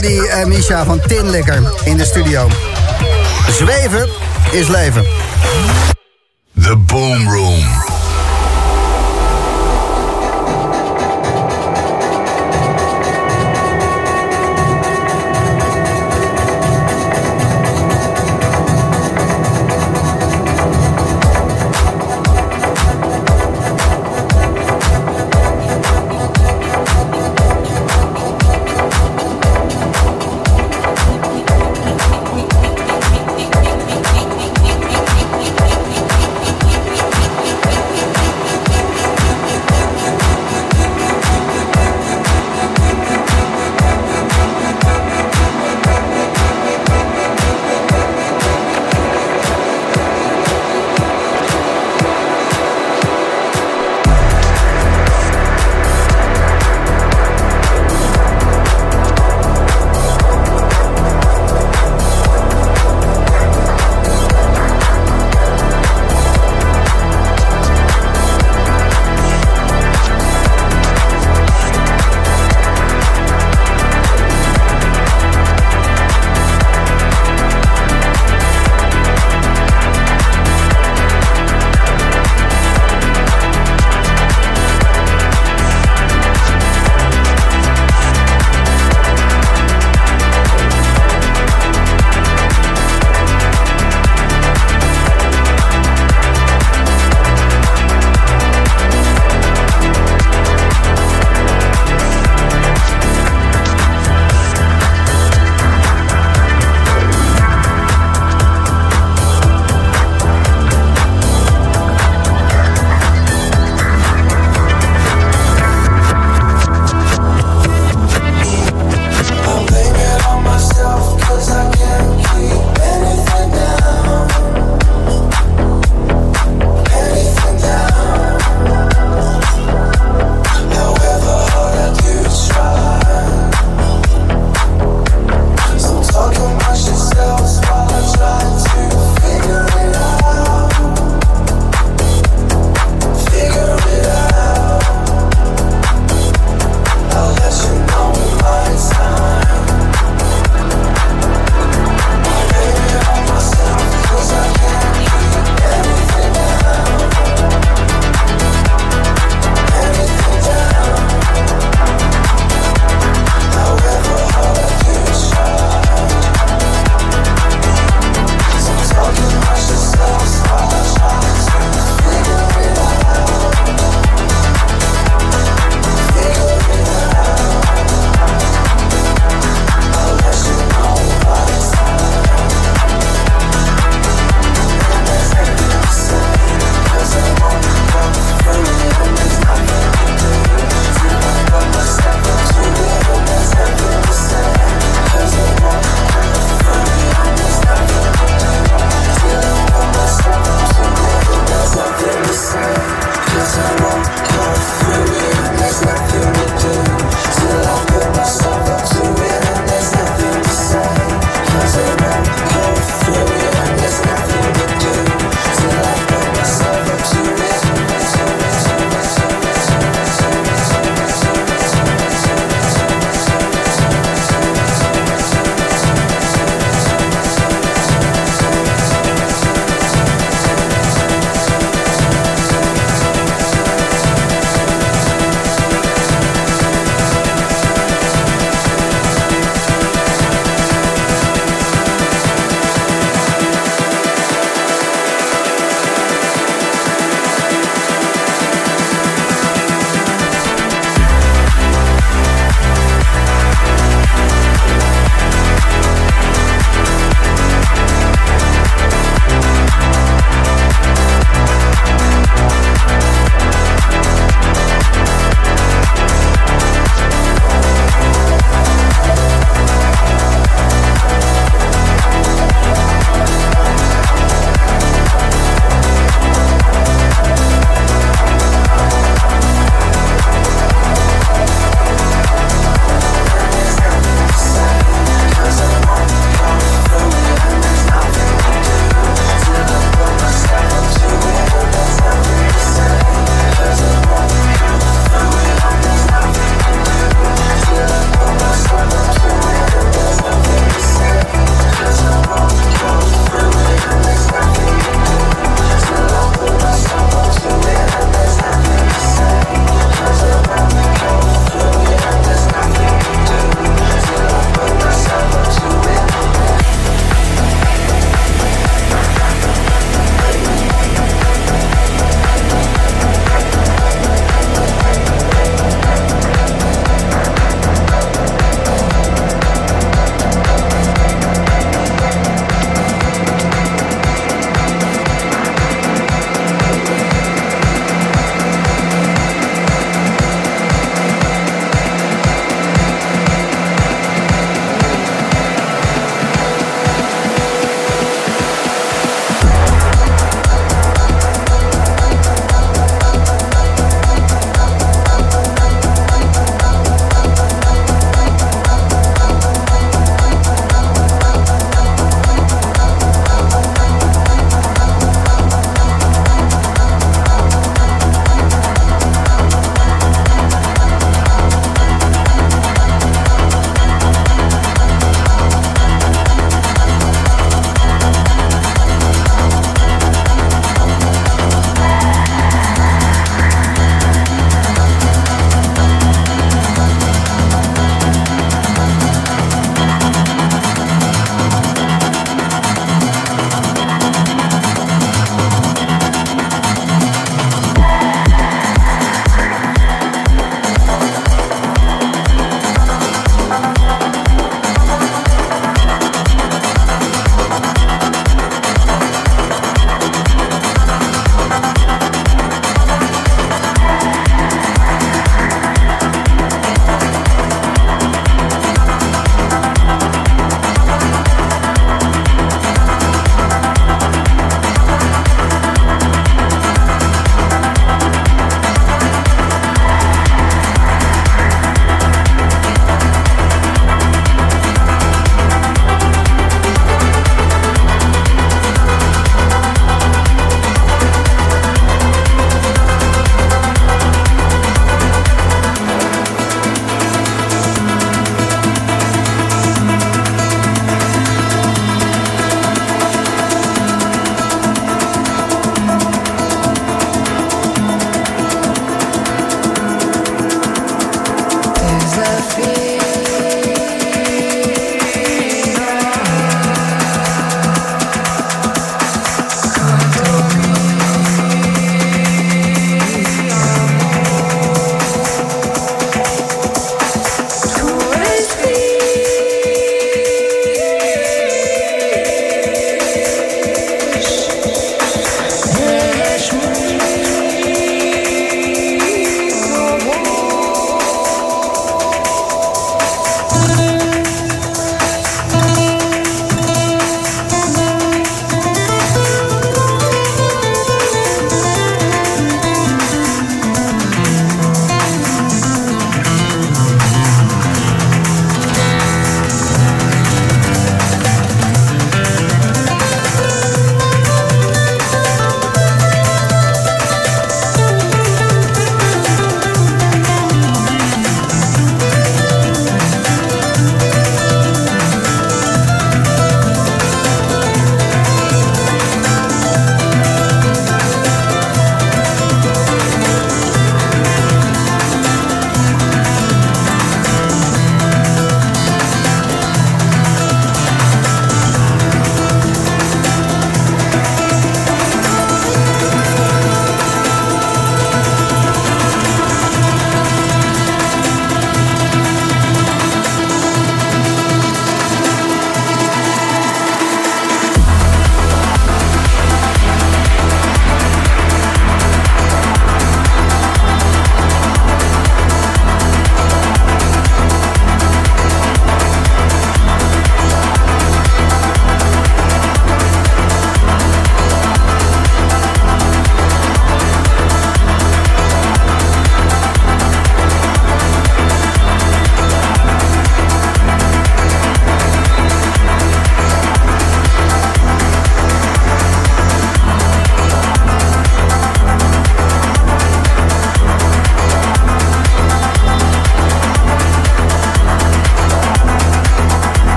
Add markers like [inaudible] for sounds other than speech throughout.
Jordi en Misha van Tinlikker in de studio. Zweven is leven. The Boom Room.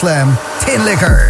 Slam. Tin Liquor.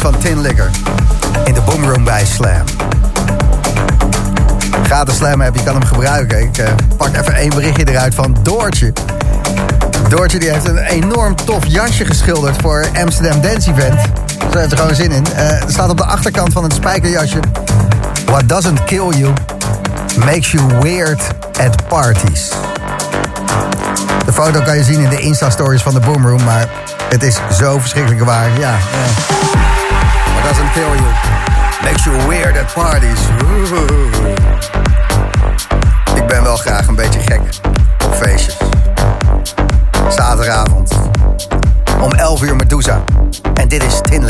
Van Tin Liquor. In de boomroom bij Slam. Gratis Slam heb je kan hem gebruiken. Ik uh, pak even één berichtje eruit van Doortje. Doortje die heeft een enorm tof jasje geschilderd voor Amsterdam Dance Event. Ze heeft er gewoon zin in. Er staat op de achterkant van het spijkerjasje... What doesn't kill you makes you weird at parties. De foto kan je zien in de Insta-stories van de Boomroom, maar het is zo verschrikkelijk waar. Ja. Doesn't kill you makes you weird at parties. Ik ben wel graag een beetje gek op feestjes. Zaterdagavond om 11 uur Medusa. En dit is Tin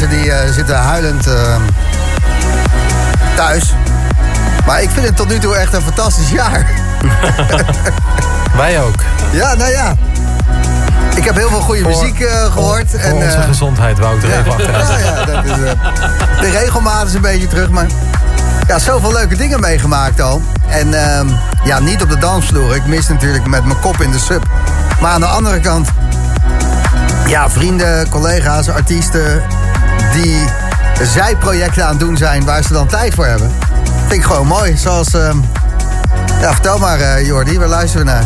mensen die uh, zitten huilend uh, thuis. Maar ik vind het tot nu toe echt een fantastisch jaar. [laughs] Wij ook. Ja, nou ja. Ik heb heel veel goede muziek uh, gehoord. Voor, en, onze gezondheid, Wouter. Ja, even ja, ja, dat is, de regelmaat is een beetje terug, maar... Ja, zoveel leuke dingen meegemaakt al. En ehm, ja, niet op de dansvloer. Ik mis natuurlijk met mijn kop in de sub. Maar aan de andere kant... Ja, vrienden, collega's, artiesten die zijprojecten aan het doen zijn waar ze dan tijd voor hebben. Vind ik gewoon mooi. Zoals, ehm, ja, vertel maar uh, Jordi, waar luisteren we naar?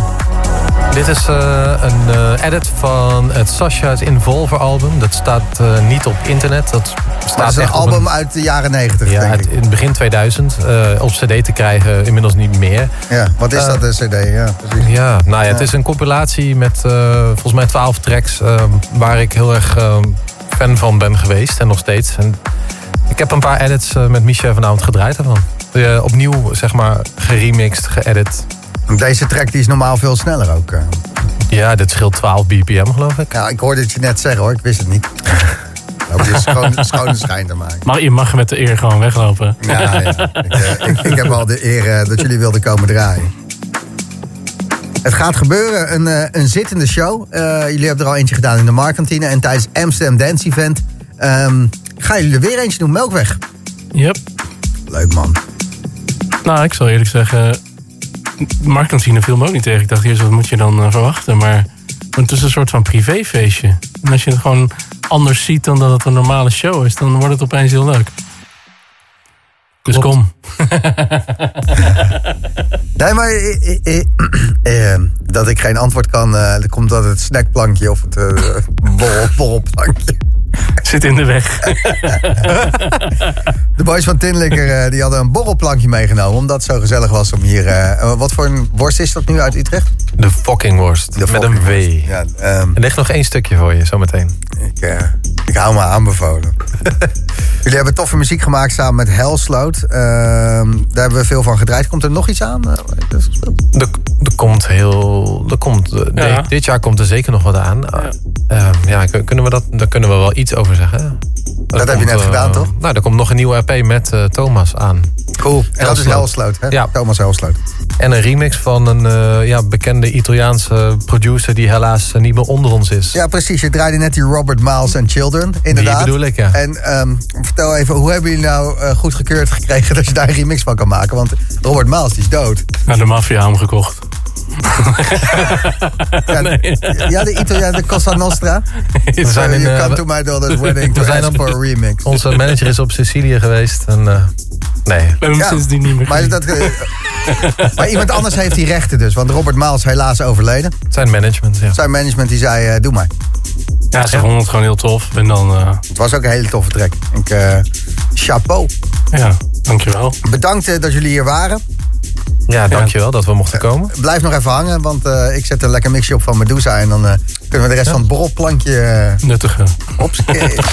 Dit is uh, een uh, edit van het Sasha's Involver album. Dat staat niet op internet. Dat staat dat is een echt album een, uit de jaren 90, ja, denk ik. in begin 2000. op cd te krijgen, inmiddels niet meer. Ja, wat is dat, een cd? Ja, precies. Ja, nou ja, het is een compilatie met volgens mij 12 tracks... waar ik heel erg fan van ben geweest en nog steeds. En ik heb een paar edits met Michel vanavond gedraaid ervan. opnieuw, zeg maar, geremixed, geëdit... Deze track die is normaal veel sneller ook. Uh. Ja, dit scheelt 12 bpm geloof ik. Ja, ik hoorde het je net zeggen hoor, ik wist het niet. [laughs] Loop je schoon, schone schijn te maken. Maar je mag met de eer gewoon weglopen. Ja, ja. Ik, uh, ik, ik, heb al de eer uh, dat jullie wilden komen draaien. Het gaat gebeuren, een, een zittende show. jullie hebben er al eentje gedaan in de Marktkantine. En tijdens Amsterdam Dance Event um, gaan jullie er weer eentje doen, Melkweg. Yep. Leuk man. Nou, ik zal eerlijk zeggen, marktkantine viel me ook niet tegen. Ik dacht eerst, wat moet je dan uh, verwachten? Maar het is een soort van privéfeestje. En als je het gewoon anders ziet dan dat het een normale show is... dan wordt het opeens heel leuk. Dus kom. [laughs] nee, maar eh, [clears throat] eh, eh, dat ik geen antwoord kan... dat komt dat het snackplankje of het borrel, borrelplankje. [laughs] Zit in de weg. [laughs] De boys van Tinlikker die hadden een borrelplankje meegenomen... omdat het zo gezellig was om hier... Uh, wat voor een worst is dat nu uit Utrecht? De fucking worst. De met fucking een W. worst. Ja, um, er ligt nog één stukje voor je, zometeen. Ik, uh, ik hou me aanbevolen. [laughs] Jullie hebben toffe muziek gemaakt samen met Hellsloot. Uh, daar hebben we veel van gedraaid. Komt er nog iets aan? Er, er komt heel... Er komt, ja. dit, dit, jaar komt er zeker nog wat aan. Ja, ja kunnen we dat, daar kunnen we wel iets over zeggen. Dat, dat heb je net uh, gedaan, toch? Nou, er komt nog een nieuwe EP met uh, Thomas aan. Cool. En dat is Hellsloot, hè? Ja. Thomas Hellsloot. En een remix van een uh, ja, bekende Italiaanse producer... die helaas niet meer onder ons is. Ja, precies. Je draaide net die Robert Miles and Children, inderdaad. Die bedoel ik, ja. En um, vertel even, hoe hebben jullie nou uh, goed gekeurd gekregen... [laughs] dat je daar een remix van kan maken? Want Robert Miles, die is dood. Nou, de maffia hem gekocht. Ja, nee. ja, de Italiaan, de Cosa Nostra. We zijn in, you come to my daughter's wedding to ask for a remix. Onze manager is op Sicilië geweest en uh, nee. We hebben hem ja, sindsdien niet meer maar, dat, [laughs] maar iemand anders heeft die rechten dus. Want Robert Miles is helaas overleden. Zijn management, ja. Zijn management die zei, uh, doe maar. Ja, ze vonden het gewoon heel tof. En dan, uh... Het was ook een hele toffe track. Ik, uh, chapeau. Ja, dankjewel. Bedankt uh, dat jullie hier waren. Ja, dankjewel dat we mochten komen. Blijf nog even hangen, want uh, ik zet een lekker mixje op van Medusa. En dan uh, kunnen we de rest ja. van het borrelplankje... Nuttige. Opskeren.